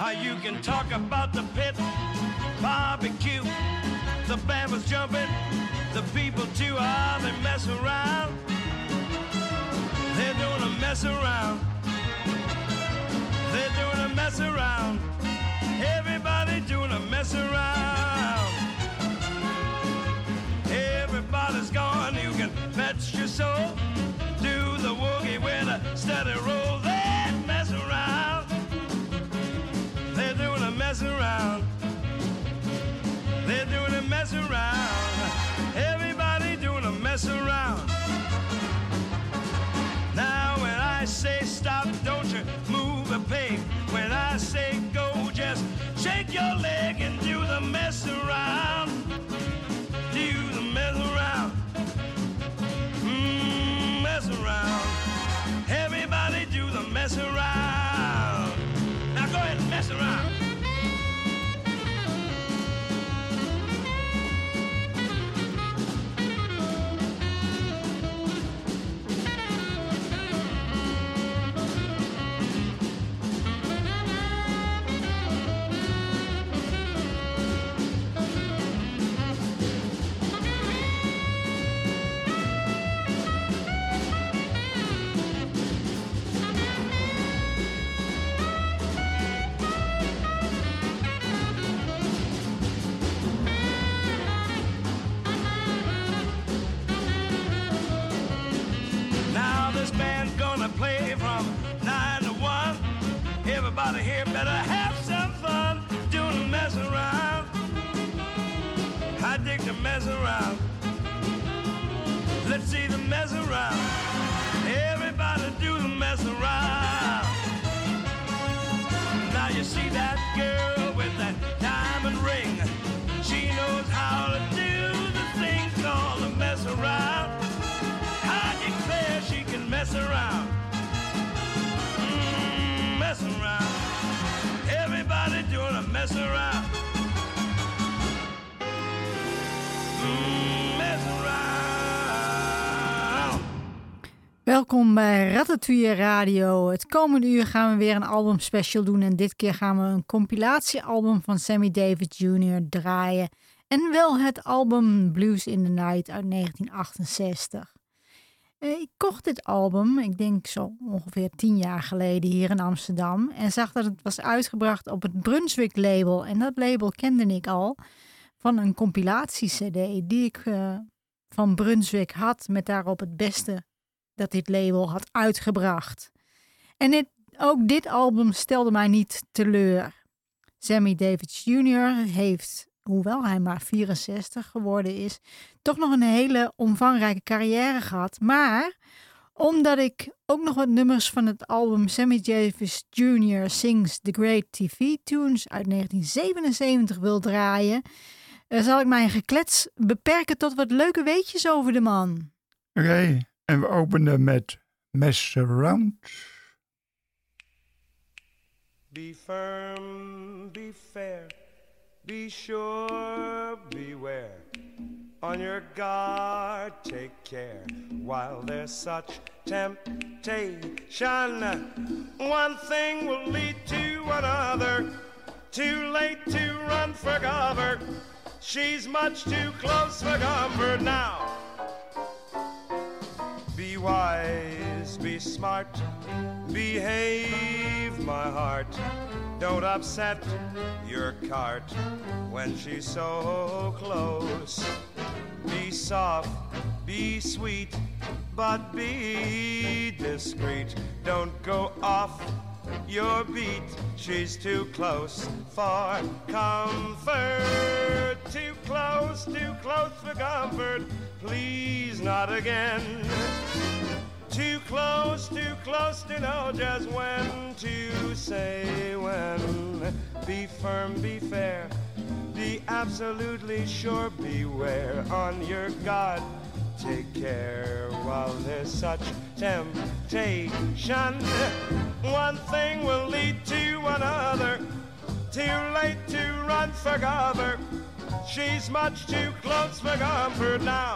How you can talk about the pit barbecue. The band was jumping, the people too. Ah, they mess around. They're doing a mess around. They're doing a mess around. Everybody doing a mess around. Everybody's gone. You can bet your soul. Do the woogie with a steady roll. They mess around. They're doing a mess around. Mess around. Now when I say stop, don't you move a peg. When I say go, just shake your leg and do the mess around. Do the mess around. Mm, mess around. Everybody do the mess around. Now go ahead and mess around. Everybody here better have some fun doing the mess around. I dig the mess around. Let's see the mess around. Everybody do the mess around. Now you see that girl with that diamond ring. She knows how to do the thing called the mess around. I declare she can mess around. Welkom bij Ratatouille Radio. Het komende uur gaan we weer een albumspecial doen. En dit keer gaan we een compilatiealbum van Sammy Davis Jr. draaien. En wel het album Blues in the Night uit 1968. Eh, Ik kocht dit album, ik denk zo ongeveer tien jaar geleden hier in Amsterdam. En zag dat het was uitgebracht op het Brunswick label. En dat label kende ik al van een compilatie-cd die ik eh, van Brunswick had. Met daarop het beste dat dit label had uitgebracht. En ook dit album stelde mij niet teleur. Sammy Davis Jr. heeft, hoewel hij maar 64 geworden is, toch nog een hele omvangrijke carrière gehad. Maar omdat ik ook nog wat nummers van het album Sammy Davis Jr. Sings the Great TV Tunes uit 1977 wil draaien, eh, zal ik mijn geklets beperken tot wat leuke weetjes over de man. Oké, en we openen met Mess Around. Be firm, be fair, be sure, beware. On your guard, take care while there's such temptation. One thing will lead to another. Too late to run for cover. She's much too close for comfort now. Be wise, be smart, behave, my heart. Don't upset your cart when she's so close. Be soft, be sweet, but be discreet. Don't go off your beat. She's too close for comfort. Too close, too close for comfort. Please, not again. Too close, too close to know just when to say when. Be firm, be fair, be absolutely sure. Beware on your guard. Take care while there's such temptation. One thing will lead to another. Too late to run for cover. She's much too close for comfort now.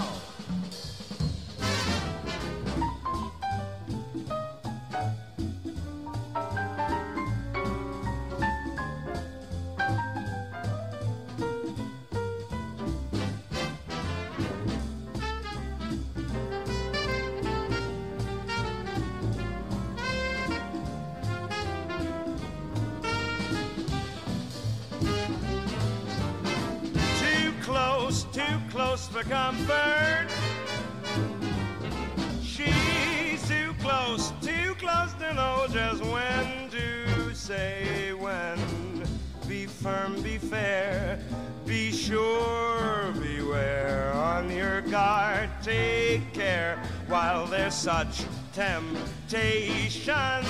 Sure, beware. On your guard, take care while there's such temptation.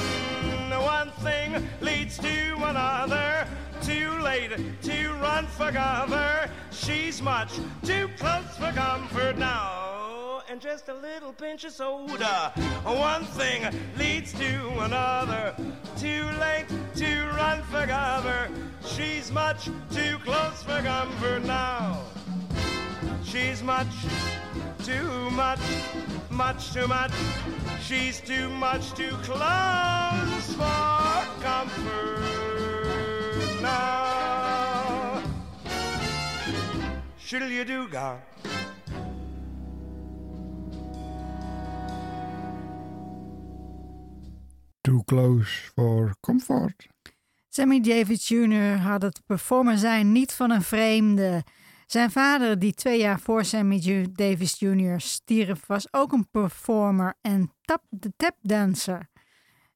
One thing leads to another. Too late to run for cover. She's much too close for comfort now. And just a little pinch of soda. One thing leads to another. Too late to run for cover. She's much too close for comfort now. She's much too much, much too much. She's too much too close for comfort now. Shiddle you do ga. Too close for comfort. Sammy Davis Jr. had het performer zijn niet van een vreemde. Zijn vader, die twee jaar voor Sammy Davis Jr. stierf, was ook een performer en tap, de tapdancer.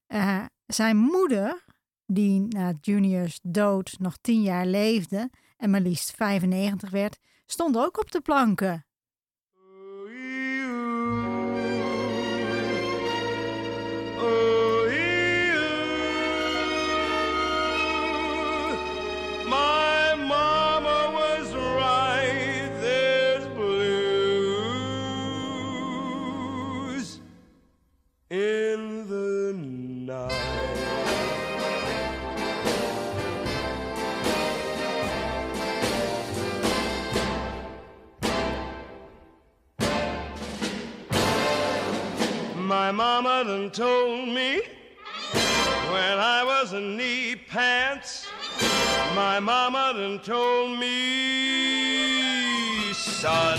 Eh, zijn moeder, die na Juniors dood nog tien jaar leefde en maar liefst 95 werd, stond ook op de planken. My mama done told me when I was in knee pants. My mama done told me, son,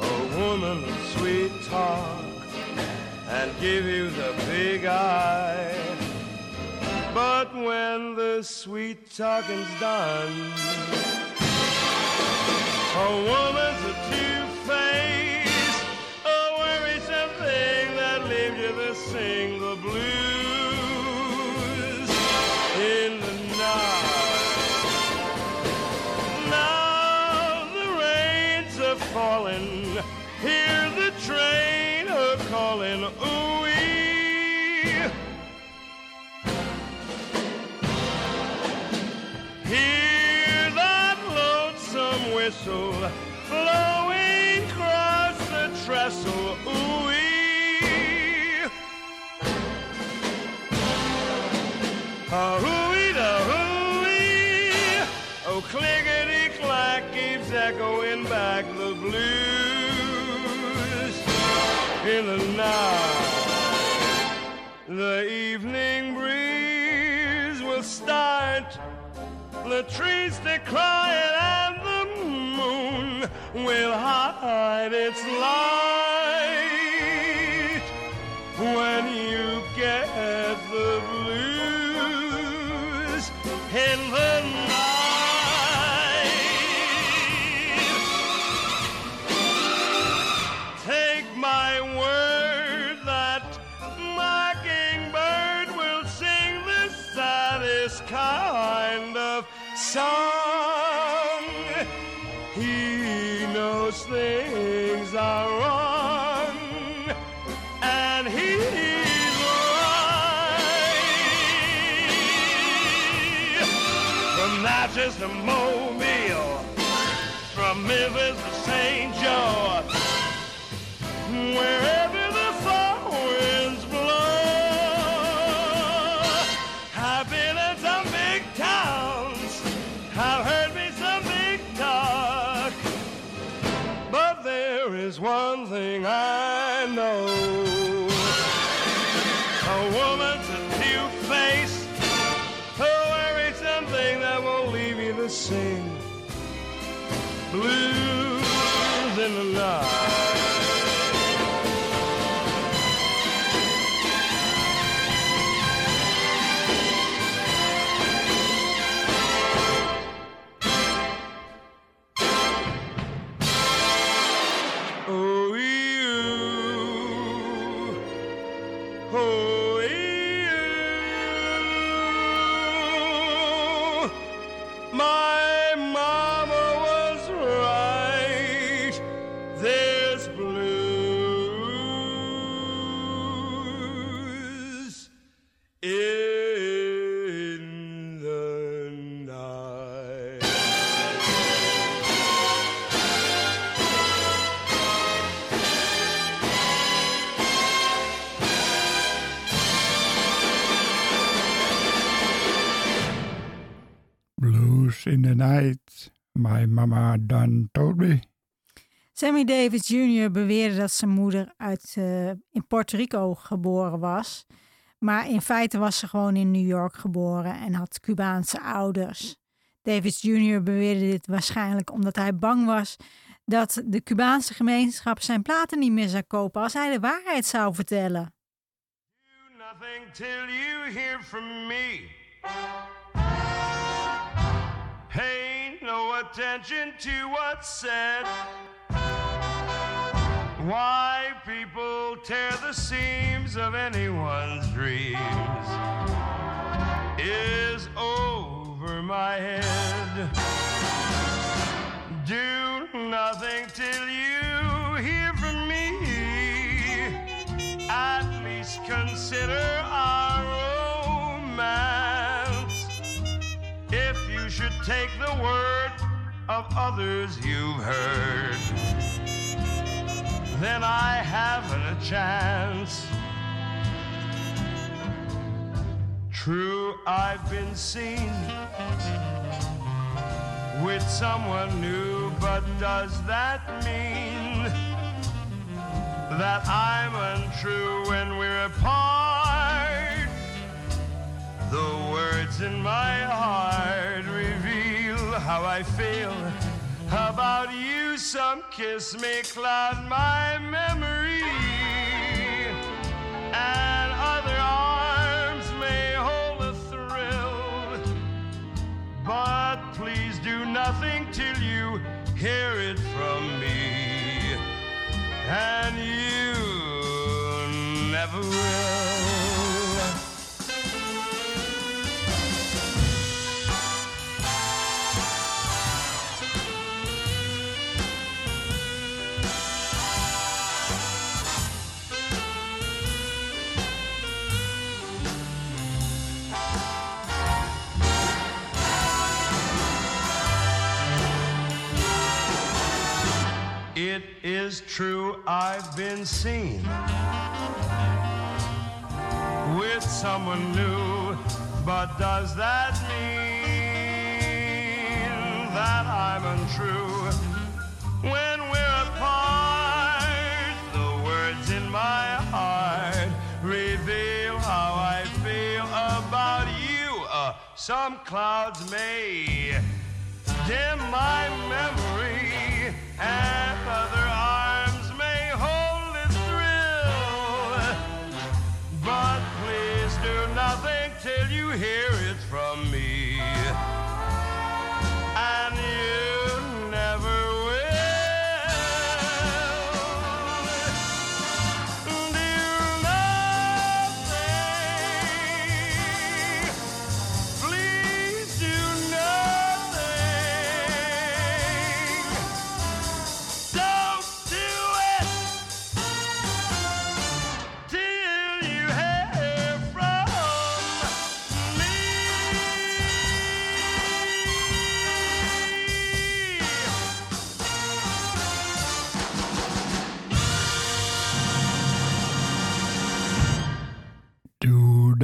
a woman of sweet talk and give you the big eye. But when the sweet talking's done, a woman's a two-faced, sing the blues in the night. Now the rains are falling, hear the train a calling, ooh-wee. Hear that lonesome whistle flowing across the trestle. Ooh-wee. Echoing back the blues in the night. The evening breeze will start. The trees they crying and the moon will hide its light when you mama done told me. Sammy Davis Jr. beweerde dat zijn moeder uit, eh, in Puerto Rico geboren was. Maar in feite was ze gewoon in New York geboren en had Cubaanse ouders. Davis Jr. beweerde dit waarschijnlijk omdat hij bang was dat de Cubaanse gemeenschap zijn platen niet meer zou kopen als hij de waarheid zou vertellen. do nothing till you hear from me. Pay no attention to what's said. Why people tear the seams of anyone's dreams is over my head. Do nothing till you hear from me. At least consider our romance. If you should take the word of others you've heard, then I haven't a chance. True, I've been seen with someone new, but does that mean that I'm untrue when we're apart? The words in my heart how I feel about you. Some kiss may cloud my memory, and other arms may hold a thrill. But please do nothing till you hear it from me. And you never will. True, I've been seen with someone new, but does that mean that I'm untrue? When we're apart, the words in my heart reveal how I feel about you. Uh, some clouds may dim my memory, and other arms a thrill. But please do nothing till you hear it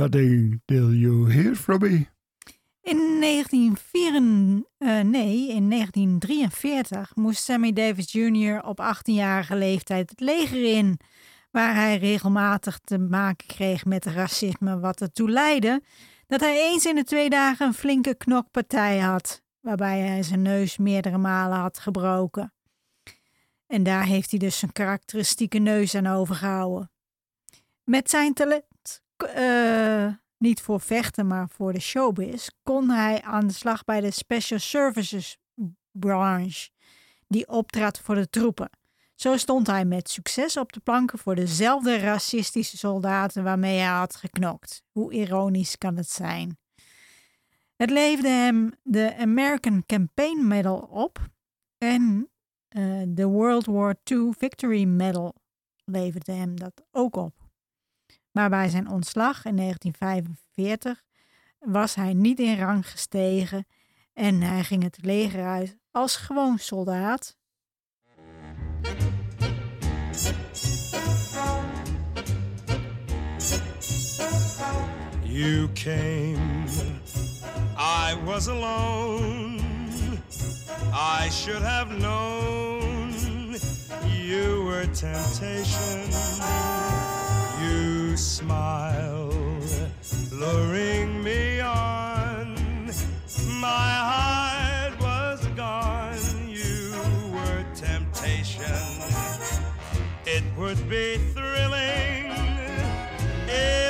they did you hear from me? In 1904, eh, nee, in 1943 moest Sammy Davis Jr. op 18-jarige leeftijd het leger in, waar hij regelmatig te maken kreeg met racisme, wat ertoe leidde dat hij eens in de twee dagen een flinke knokpartij had, waarbij hij zijn neus meerdere malen had gebroken. En daar heeft hij dus zijn karakteristieke neus aan overgehouden. Met zijn eh, niet voor vechten, maar voor de showbiz, kon hij aan de slag bij de Special Services branche, die optrad voor de troepen. Zo stond hij met succes op de planken voor dezelfde racistische soldaten waarmee hij had geknokt. Hoe ironisch kan het zijn? Het leefde hem de American Campaign Medal op en uh, de World War II Victory Medal leverde hem dat ook op. Maar bij zijn ontslag in 1945 was hij niet in rang gestegen en hij ging het leger uit als gewoon soldaat. You came, I was alone. I should have known you were temptation. Smile, luring me on. My heart was gone. You were temptation. It would be thrilling if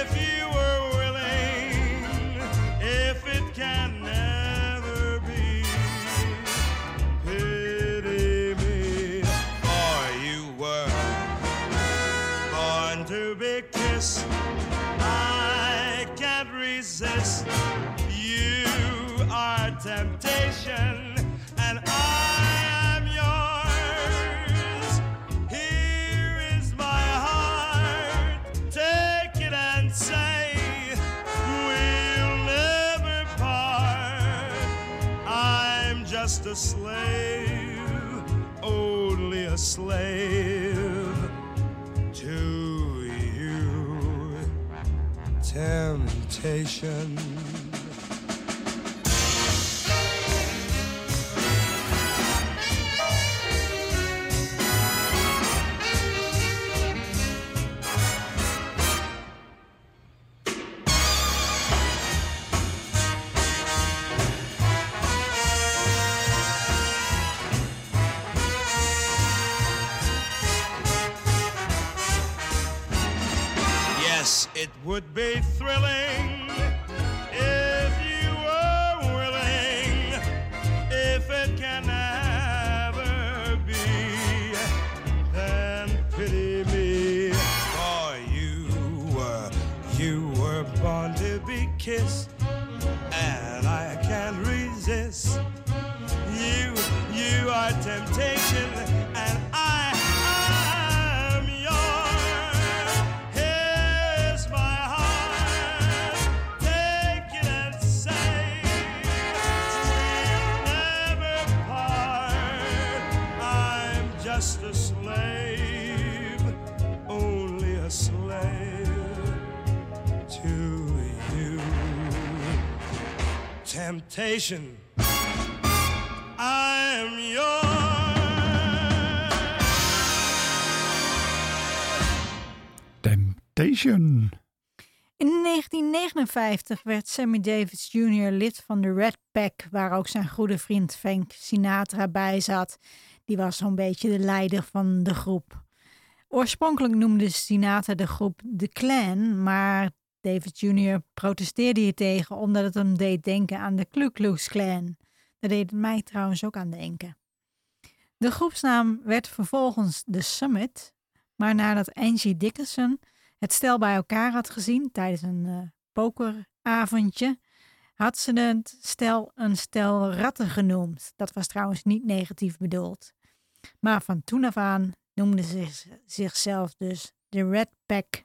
temptation, and I am yours. Here is my heart. Take it and say, We'll never part. I'm just a slave, only a slave to you. Temptation. Be Temptation. I'm yours. Temptation. In 1959 werd Sammy Davis Jr. lid van de Red Pack, waar ook zijn goede vriend Frank Sinatra bij zat. Die was zo'n beetje de leider van de groep. Oorspronkelijk noemde Sinatra de groep The Clan, maar Davis Jr. protesteerde hiertegen omdat het hem deed denken aan de Ku Klux Klan. Daar deed het mij trouwens ook aan denken. De groepsnaam werd vervolgens The Summit, maar nadat Angie Dickinson het stel bij elkaar had gezien tijdens een eh, pokeravondje, had ze het stel een stel ratten genoemd. Dat was trouwens niet negatief bedoeld. Maar van toen af aan noemden ze zich- zichzelf dus de Red Pack.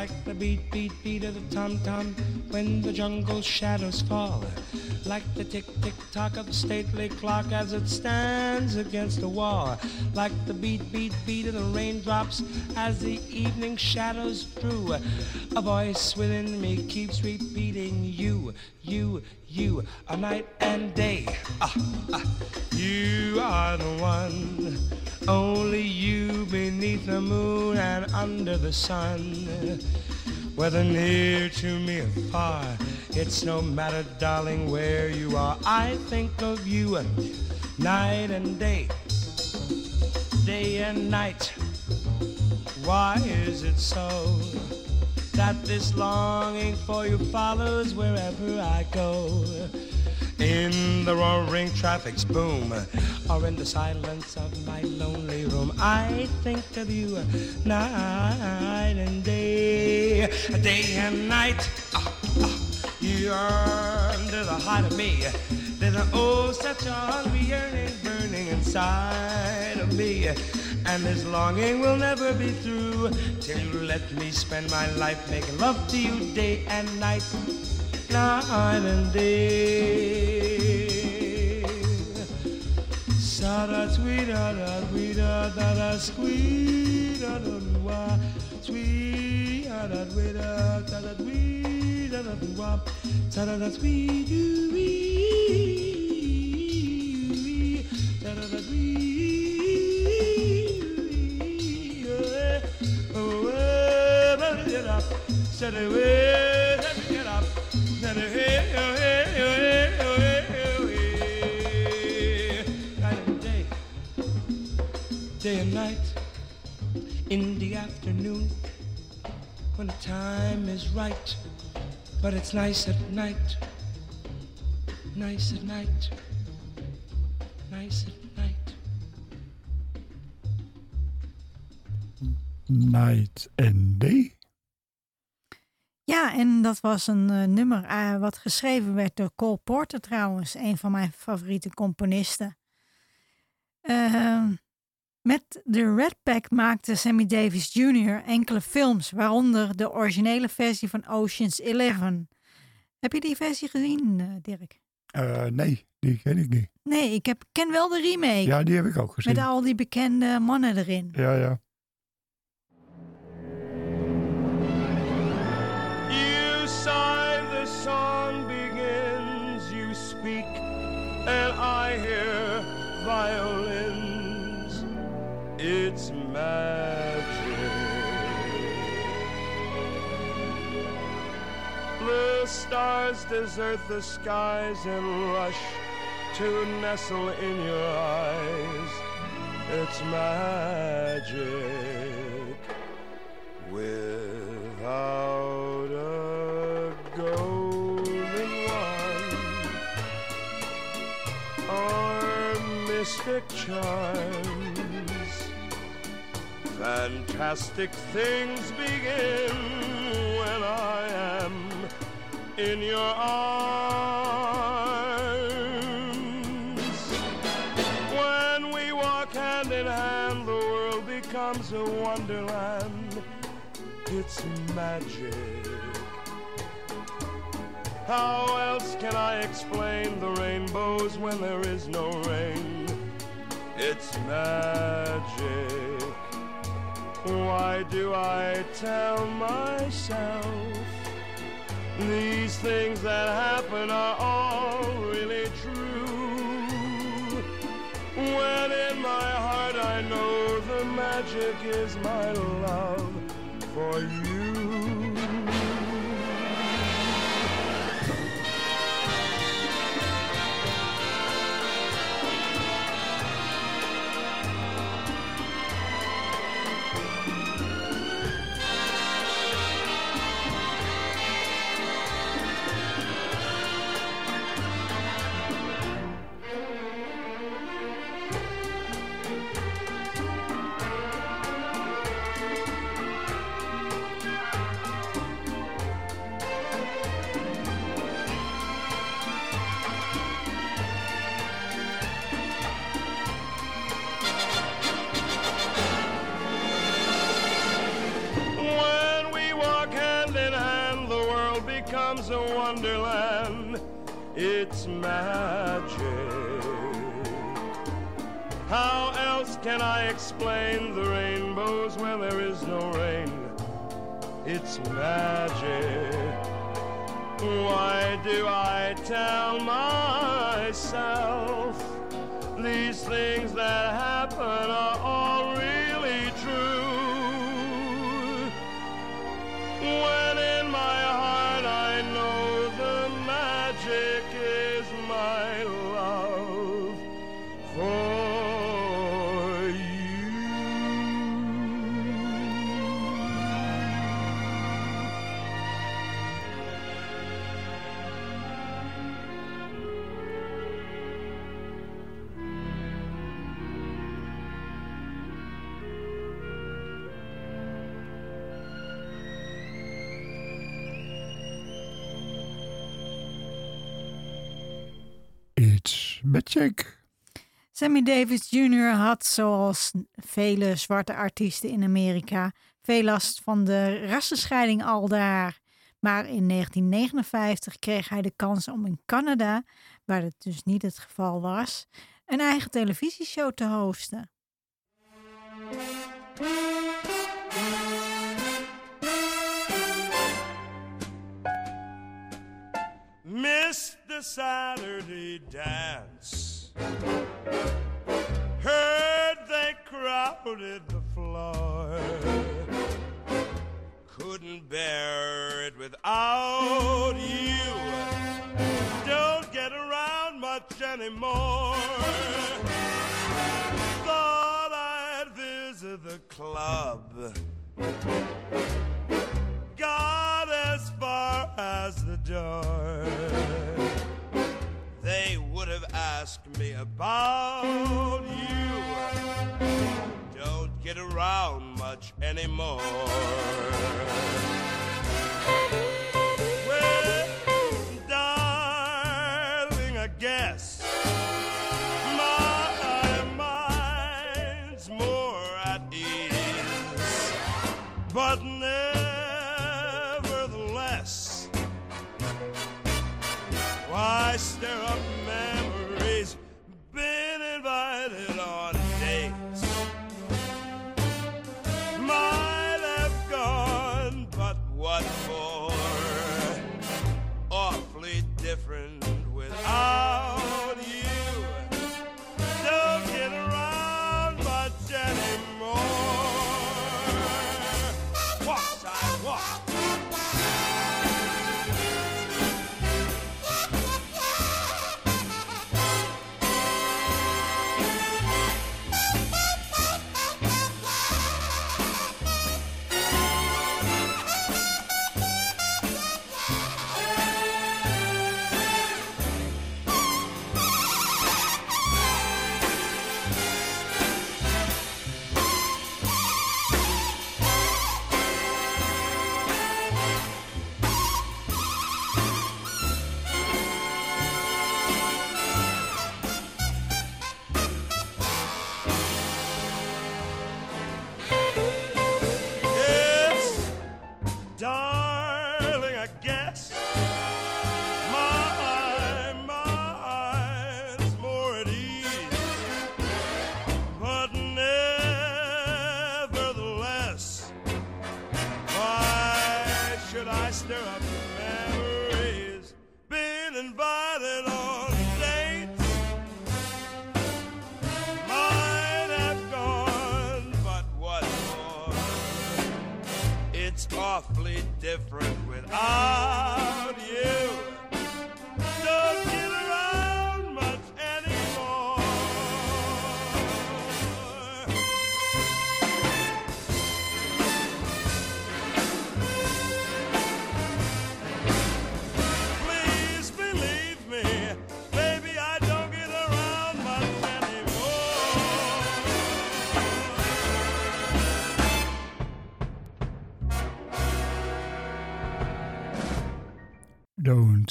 Like the beat, beat, beat of the tom-tom when the jungle shadows fall, like the tick-tick tock of the stately clock as it stands against the wall, like the beat, beat, beat of the raindrops as the evening shadows drew. A voice within me keeps repeating you, you, you, a night and day. Ah, ah. You are the one, only you beneath the moon and under the sun. Whether near to me or far, it's no matter, darling, where you are. I think of you night and day, day and night. Why is it so that this longing for you follows wherever I go? In the roaring traffic's boom, or in the silence of my lonely room, I think of you night and day, day and night. Ah, ah, you're under the heart of me. There's an oh, such a hungry yearning burning inside of me. And this longing will never be through till you let me spend my life making love to you day and night night and day. Sada tweeda da tweeda da da squeeda da dwa tweeda da tweeda da da tweeda da da da hey night and day day and night in the afternoon when the time is right but it's nice at night nice at night nice at night Night and Day. Ja, en dat was een eh, nummer eh, wat geschreven werd door Cole Porter trouwens, een van mijn favoriete componisten. Ehm, met de Red Pack maakte Sammy Davis Jr. enkele films, waaronder de originele versie van Ocean's Eleven. Heb je die versie gezien, eh, Dirk? Eh, nee, die ken ik niet. Nee, ik heb, ken wel de remake. Ja, die heb ik ook gezien. met al die bekende mannen erin. Ja, ja. You sigh, the song begins, you speak, and I hear violins. It's magic. The stars desert the skies and rush to nestle in your eyes. It's magic without a golden wand or mystic charms. Fantastic things begin when I am in your arms. When we walk hand in hand, the world becomes a wonderland. It's magic. How else can I explain the rainbows when there is no rain? It's magic. Why do I tell myself these things that happen are all really true? When in my heart I know the magic is my love for you. A wonderland. It's magic. How else can I explain the rainbows when there is no rain? It's magic. Why do I tell myself these things that happen Sammy Davis Jr. had, zoals vele zwarte artiesten in Amerika, veel last van de rassenscheiding al daar. Maar in 1959 kreeg hij de kans om in Canada, waar het dus niet het geval was, een eigen televisieshow te hosten. Missed the Saturday dance. Heard they crowded the floor. Couldn't bear it without you. Don't get around much anymore. Thought I'd visit the club got as far as the door. Have asked me about you. Don't get around much anymore.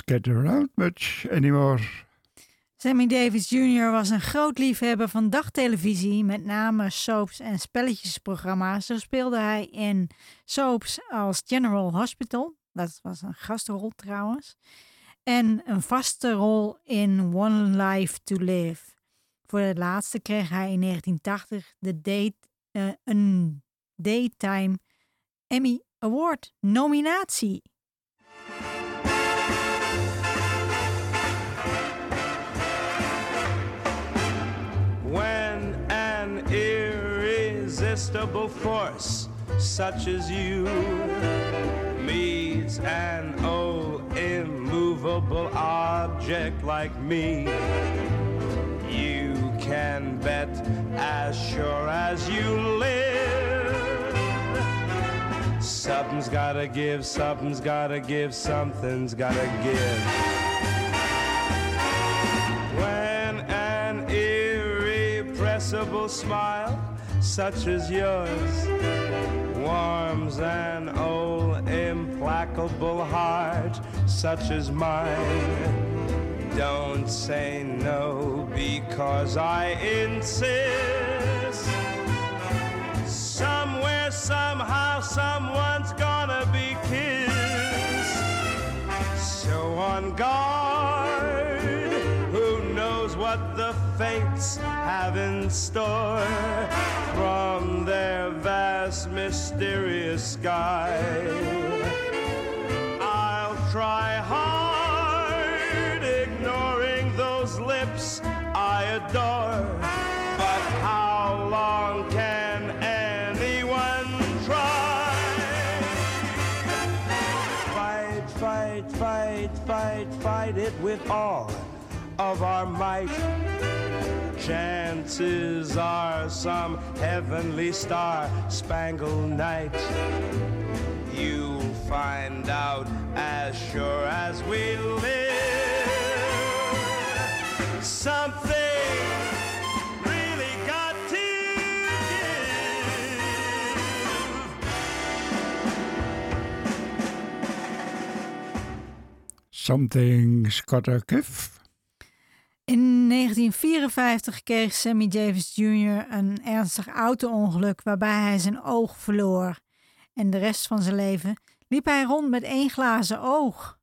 Don't get around much anymore. Sammy Davis Jr. was een groot liefhebber van dagtelevisie, met name soaps en spelletjesprogramma's. Zo speelde hij in soaps als General Hospital, Dat was een gastrol trouwens. En een vaste rol in One Life to Live. Voor het laatste kreeg hij in 1980 de date, eh, een Daytime Emmy Award nominatie. Irresistible force such as you meets an old immovable object like me, you can bet as sure as you live. Something's gotta give, something's gotta give, something's gotta give. When an irrepressible smile such as yours warms an old implacable heart such as mine. Don't say no because I insist. Somewhere, somehow, someone's gonna be kissed. So on knows what the fates have in store from their vast, mysterious sky. I'll try hard, ignoring those lips I adore. But how long can anyone try? Fight, fight, fight, fight, fight it with all of our might. Chances are some heavenly star spangled night. You'll find out as sure as we live. Something. Something's gotta give. In 1954 kreeg Sammy Davis Jr. een ernstig auto-ongeluk waarbij hij zijn oog verloor. En de rest van zijn leven liep hij rond met één glazen oog.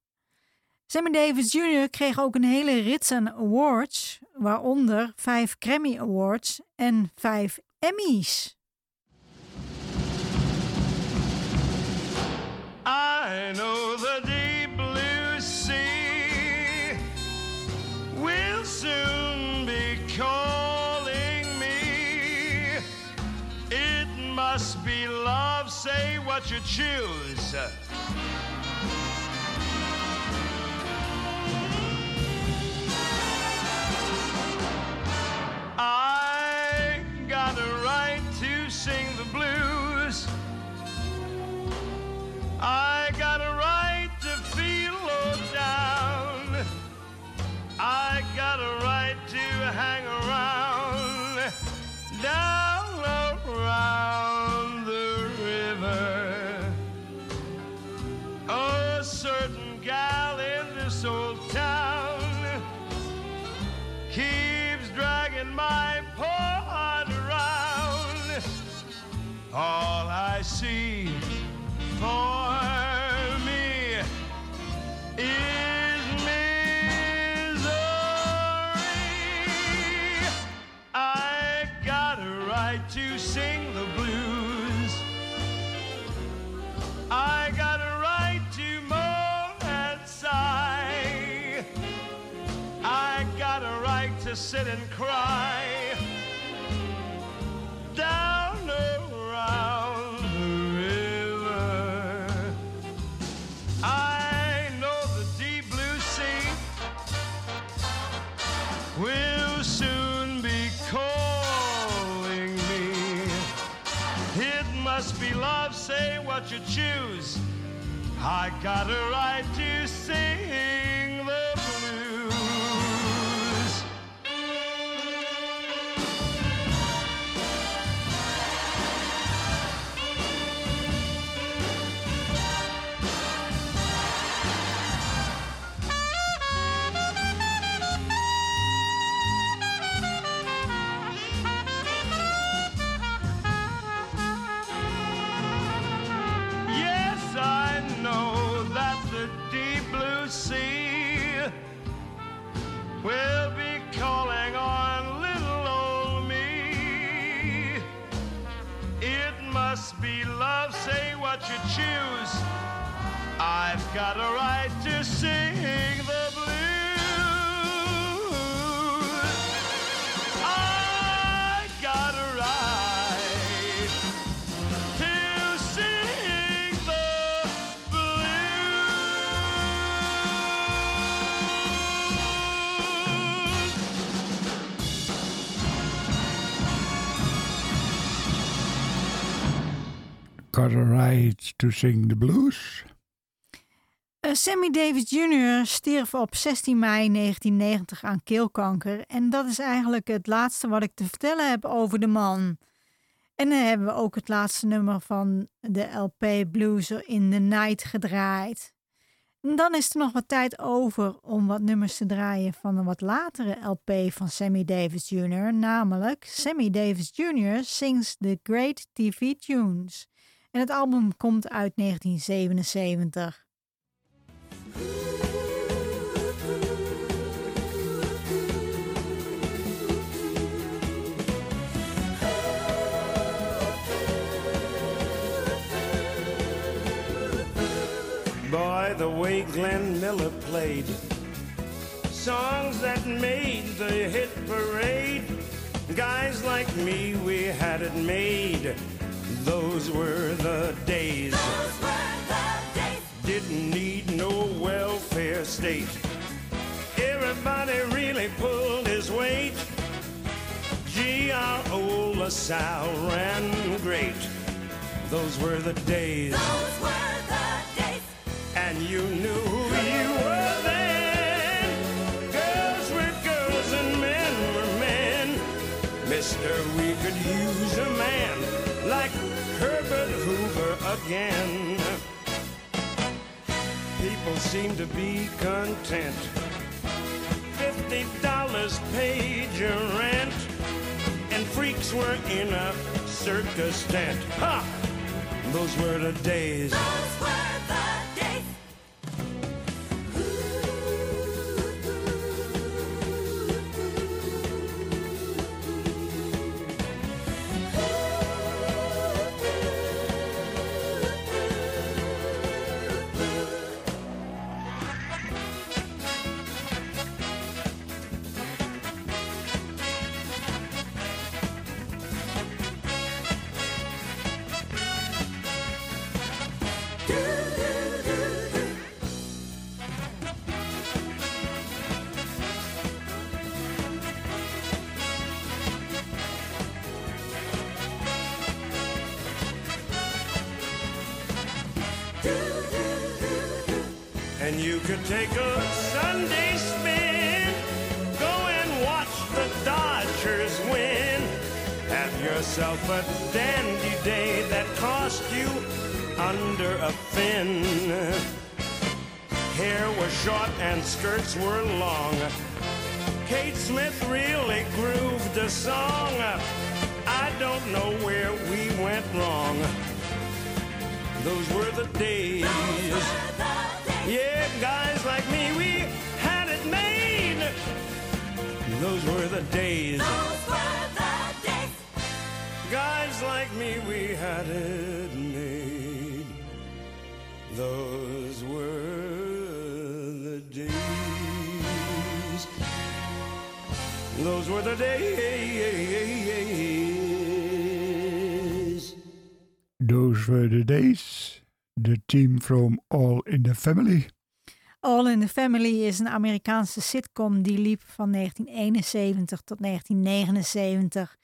Sammy Davis Jr. kreeg ook een hele rits aan awards, waaronder vijf Grammy Awards en vijf Emmys. I know say what you choose. I got a right to sing the blues. I got a right to feel low down. I got a right to hang around down old town keeps dragging my poor heart around. All I see for me is to sit and cry down around the river. I know the deep blue sea will soon be calling me. It must be love, say what you choose. I got a right to sing got a right to sing the blues. I got a right to sing the blues. Got a right to sing the blues. Sammy Davis Jr. stierf op 16 mei 1990 aan keelkanker. En dat is eigenlijk het laatste wat ik te vertellen heb over de man. En dan hebben we ook het laatste nummer van de LP Blues in the Night gedraaid. Dan is er nog wat tijd over om wat nummers te draaien van een wat latere LP van Sammy Davis Jr. Namelijk Sammy Davis Jr. Sings the Great TV Tunes. En het album komt uit 1977. Boy, the way Glenn Miller played songs that made the hit parade. Guys like me, we had it made. Those were the days. Welfare state. Everybody really pulled his weight. Old LaSalle ran great. Those were the days. And you knew who you were then. Girls were girls and men were men. Mister, we could use a man like Herbert Hoover again. People seem to be content. Fifty dollars paid your rent, and freaks were in a circus tent. Ha! Those were the days. Those were the days. Those were the days. The team from All in the Family. All in the Family is een Amerikaanse sitcom die liep van 1971 tot 1979.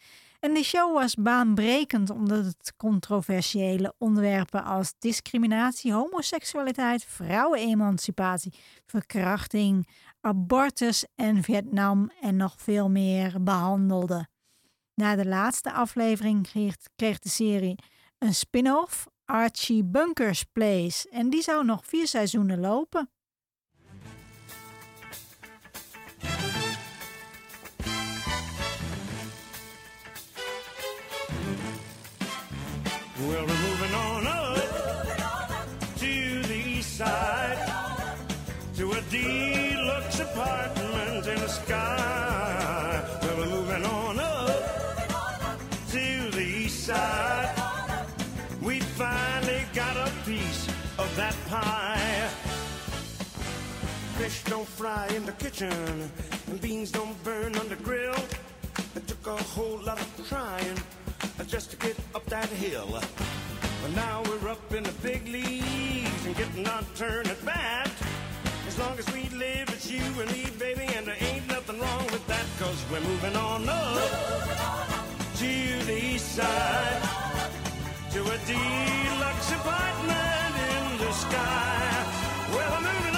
En de show was baanbrekend omdat het controversiële onderwerpen als discriminatie, homoseksualiteit, vrouwenemancipatie, verkrachting, abortus en Vietnam en nog veel meer behandelde. Na de laatste aflevering kreeg, de serie een spin-off, Archie Bunkers Place, en die zou nog vier seizoenen lopen. Don't fry in the kitchen, and beans don't burn on the grill. It took a whole lot of trying uh, just to get up that hill. But now we're up in the big leagues and getting our turn at bat. As long as we live, it's you and me, baby, and there ain't nothing wrong with that, cause we're moving on up to the east side to a deluxe apartment in the sky. Well, I'm moving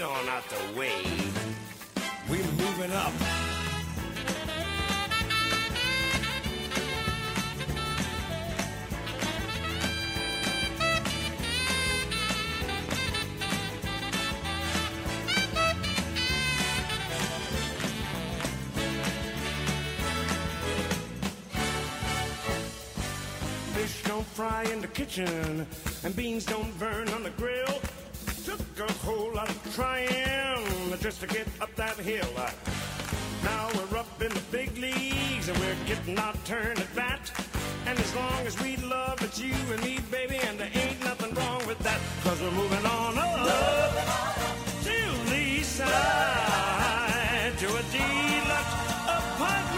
Get on out the way. We're moving up. Fish don't fry in the kitchen, and beans don't burn on the grill. Trying just to get up that hill. Uh, now we're up in the big leagues, and we're getting our turn at bat. And as long as we love, it's you and me, baby, and there ain't nothing wrong with that, cause we're moving on up to the to a deluxe apartment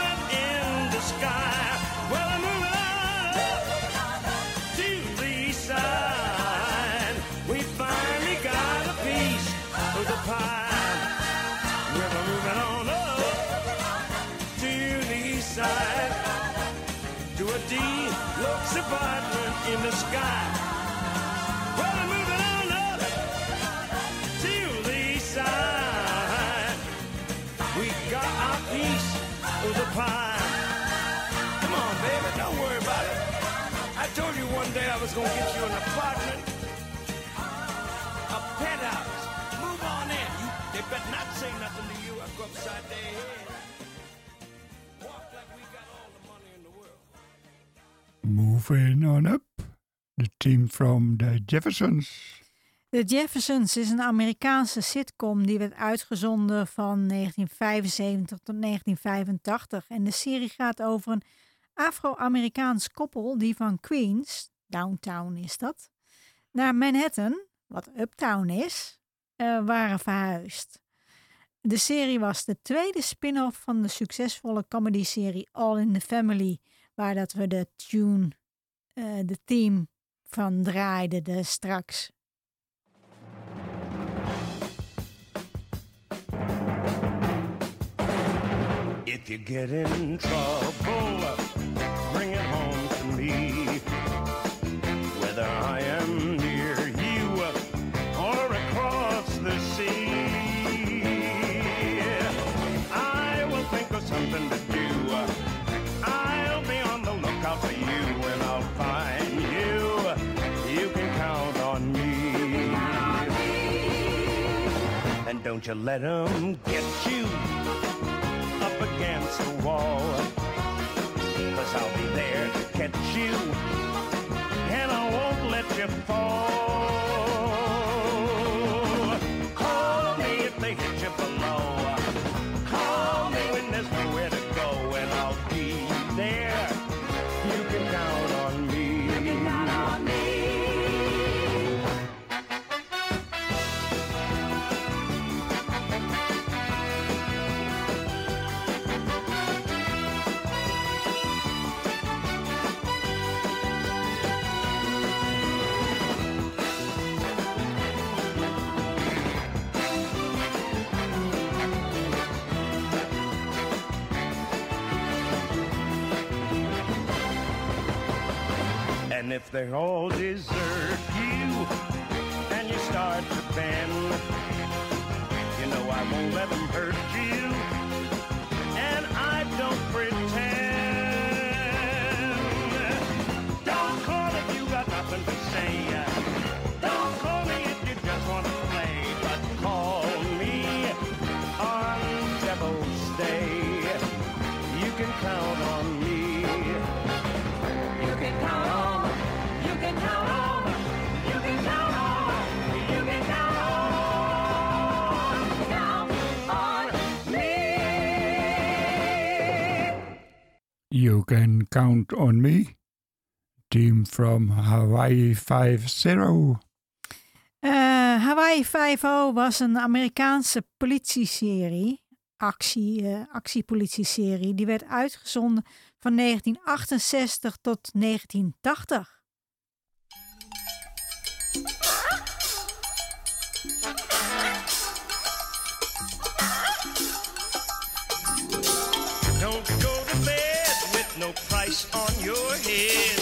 deluxe apartment in the sky. Well, I'm moving on up to the east side. We got our piece of the pie. Come on, baby, don't worry about it. I told you one day I was gonna get you an apartment, a penthouse. Move on in. You, they better not say nothing to you. I go upside their head. Moving on up. The team from the Jeffersons. The Jeffersons is een Amerikaanse sitcom die werd uitgezonden van 1975 tot 1985. En de serie gaat over een Afro-Amerikaans koppel die van Queens, downtown is dat, naar Manhattan, wat uptown is, eh, waren verhuisd. De serie was de tweede spin-off van de succesvolle comedy-serie All in the Family, waar dat we de tune, eh, de theme van draaiden de straks. If you get in trouble, bring it home to me. Don't you let 'em get you up against the wall. Cause I'll be there to catch you, and I won't let you fall. They all desert you and you start to bend, you know I won't let them hurt you. And I don't pretend. You Can Count On Me. Team from Hawaii 5-0. Eh, Hawaii 5-0 was een Amerikaanse politie-serie, actie, uh, actiepolitieserie, die werd uitgezonden van 1968 tot 1980. on your head.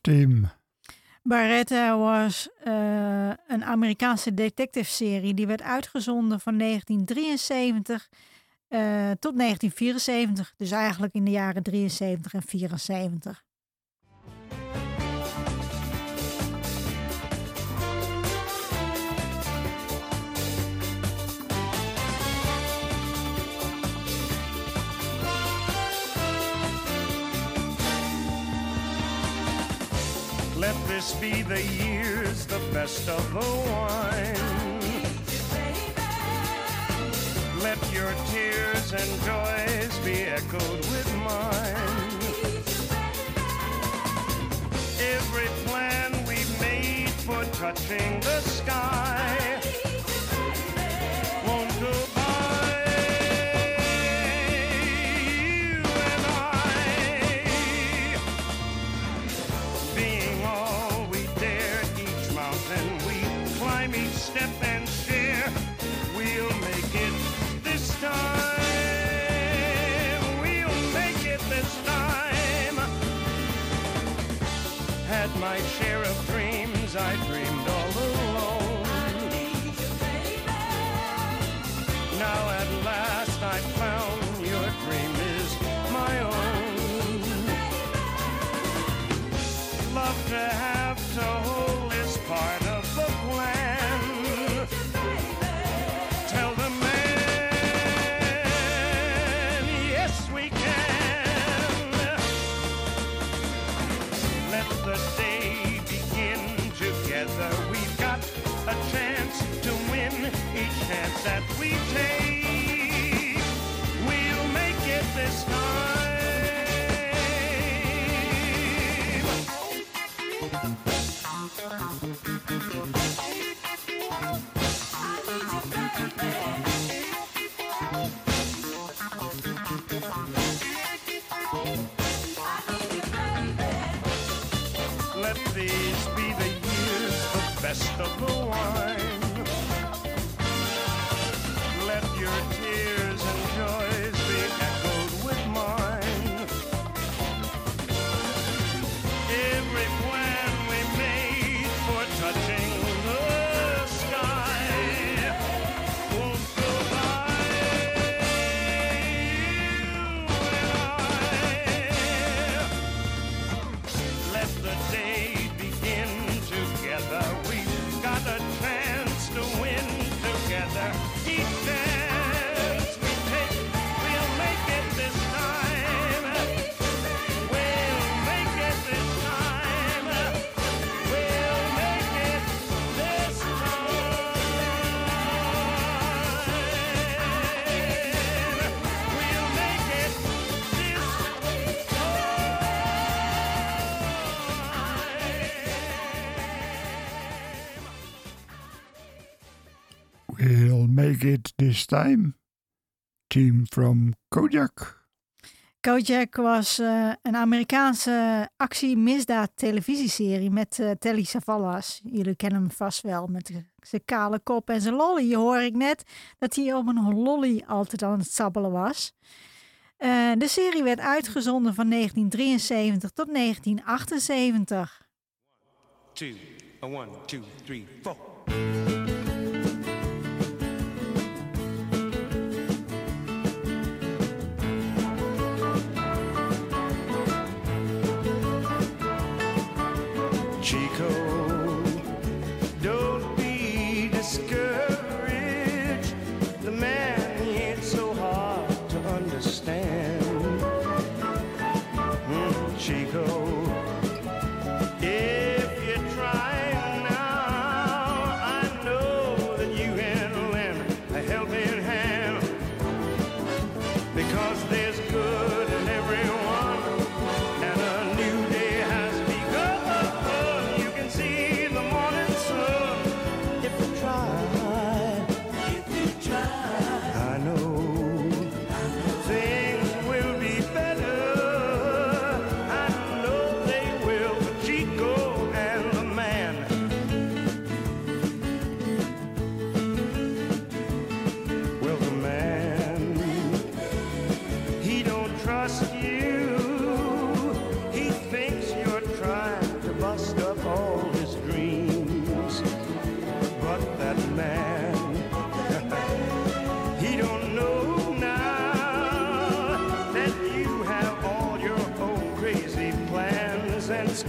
Team? Barretta was eh, een Amerikaanse detective-serie die werd uitgezonden van 1973 eh, tot 1974, dus eigenlijk in de jaren 73 en 74. this be the years, the best of the wine. Let your tears and joys be echoed with mine. Every plan we've made for touching the sky. I'd it this time. Team from Kojak. Kojak was eh, een Amerikaanse actie-misdaad televisieserie met eh, Telly Savalas. Jullie kennen hem vast wel met zijn kale kop en zijn lolly. Hoor ik net dat hij op een lolly altijd aan het sabbelen was. Eh, de serie werd uitgezonden van 1973 tot 1978. two, one, two, three, four.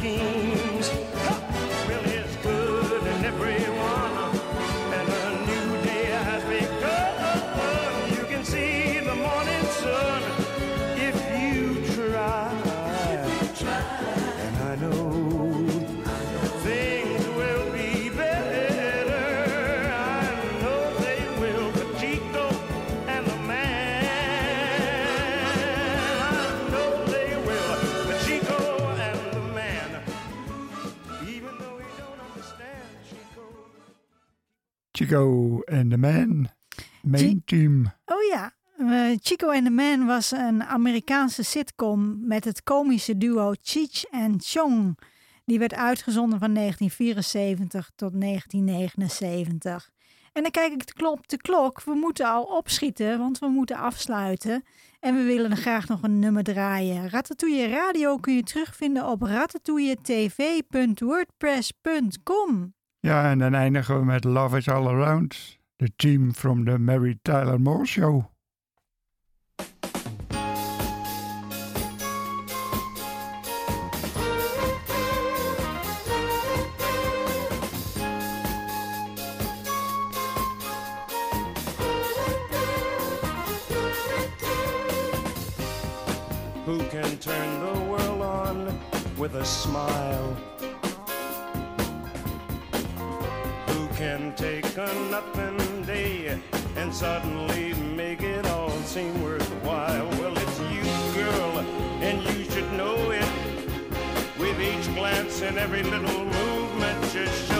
Plans Chico and the Man. Main team. Oh ja, eh, Chico and the Man was een Amerikaanse sitcom met het komische duo Cheech en Chong. Die werd uitgezonden van 1974 tot 1979. En dan kijk ik de klok, de klok. We moeten al opschieten, want we moeten afsluiten. En we willen graag nog een nummer draaien. Ratatouille Radio kun je terugvinden op ratatouilletv.wordpress.com. Ja, en dan eindigen we met Love is All Around. The team from the Mary Tyler Moore Show. Who can turn the world on with a smile? Take a nothing day and suddenly make it all seem worthwhile? Well, it's you, girl, and you should know it. With each glance and every little movement, just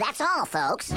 That's all, folks.